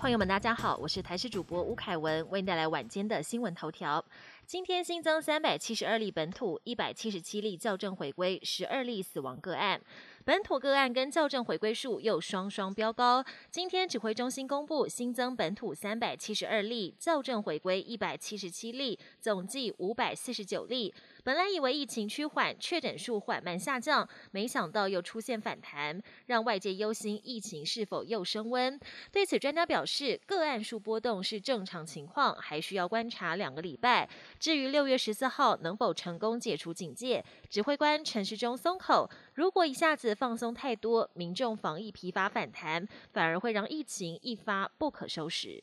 朋友们，大家好，我是台视主播吴凯文，为您带来晚间的新闻头条。今天新增三百七十二例本土，一百七十七例校正回归，十二例死亡个案。本土个案跟校正回归数又双双飙高。今天指挥中心公布新增本土三百七十二例，校正回归一百七十七例，总计五百四十九例。本来以为疫情趋缓，确诊数缓慢下降，没想到又出现反弹，让外界忧心疫情是否又升温。对此，专家表示，个案数波动是正常情况，还需要观察两个礼拜。至于六月十四号能否成功解除警戒，指挥官陈时中松口。如果一下子放松太多，民众防疫疲乏反弹，反而会让疫情一发不可收拾。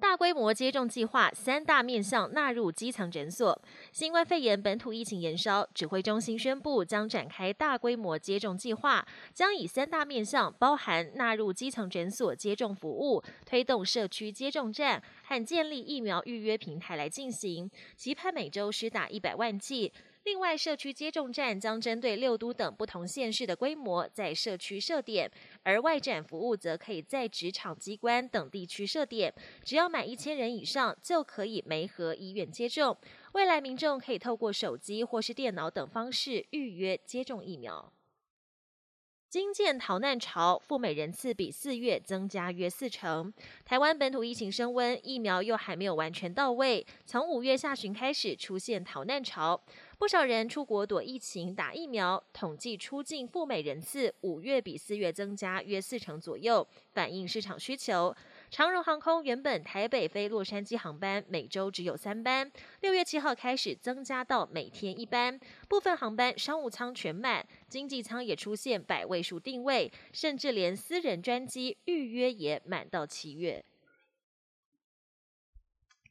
大规模接种计划三大面向纳入基层诊所。新冠肺炎本土疫情延烧，指挥中心宣布将展开大规模接种计划，将以三大面向，包含纳入基层诊所接种服务、推动社区接种站和建立疫苗预约平台来进行，期盼每周施打一百万剂。另外，社区接种站将针对六都等不同县市的规模，在社区设点；而外展服务则可以在职场机关等地区设点。只要满一千人以上，就可以没和医院接种。未来民众可以透过手机或是电脑等方式预约接种疫苗。新建逃难潮，赴美人次比四月增加约四成。台湾本土疫情升温，疫苗又还没有完全到位，从五月下旬开始出现逃难潮。不少人出国躲疫情打疫苗，统计出境赴美人次五月比四月增加约四成左右，反映市场需求。长荣航空原本台北飞洛杉矶航班每周只有三班，六月七号开始增加到每天一班，部分航班商务舱全满，经济舱也出现百位数定位，甚至连私人专机预约也满到七月。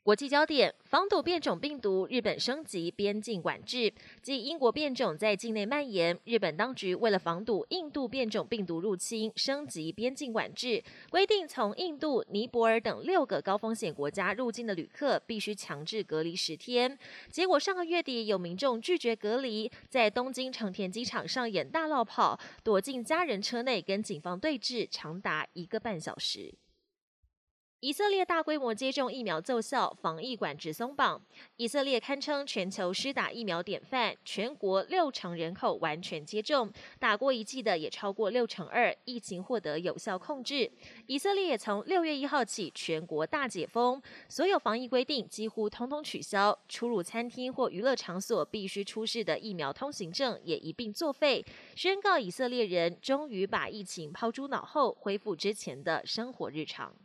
国际焦点：防堵变种病毒，日本升级边境管制。继英国变种在境内蔓延，日本当局为了防堵印度变种病毒入侵，升级边境管制，规定从印度、尼泊尔等六个高风险国家入境的旅客必须强制隔离十天。结果上个月底，有民众拒绝隔离，在东京成田机场上演大闹跑，躲进家人车内跟警方对峙，长达一个半小时。以色列大规模接种疫苗奏效，防疫管制松绑。以色列堪称全球施打疫苗典范，全国六成人口完全接种，打过一剂的也超过六成二，疫情获得有效控制。以色列也从六月一号起全国大解封，所有防疫规定几乎通通取消，出入餐厅或娱乐场所必须出示的疫苗通行证也一并作废，宣告以色列人终于把疫情抛诸脑后，恢复之前的生活日常。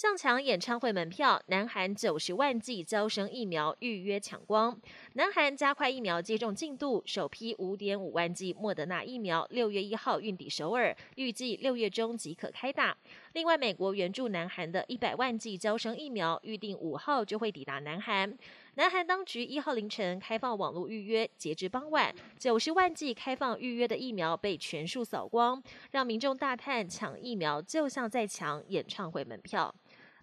向抢演唱会门票，南韩九十万剂招生疫苗预约抢光。南韩加快疫苗接种进度，首批五点五万剂莫德纳疫苗六月一号运抵首尔，预计六月中即可开打。另外，美国援助南韩的一百万剂招生疫苗预定五号就会抵达南韩。南韩当局一号凌晨开放网络预约，截至傍晚，九十万剂开放预约的疫苗被全数扫光，让民众大叹抢疫苗就像在抢演唱会门票。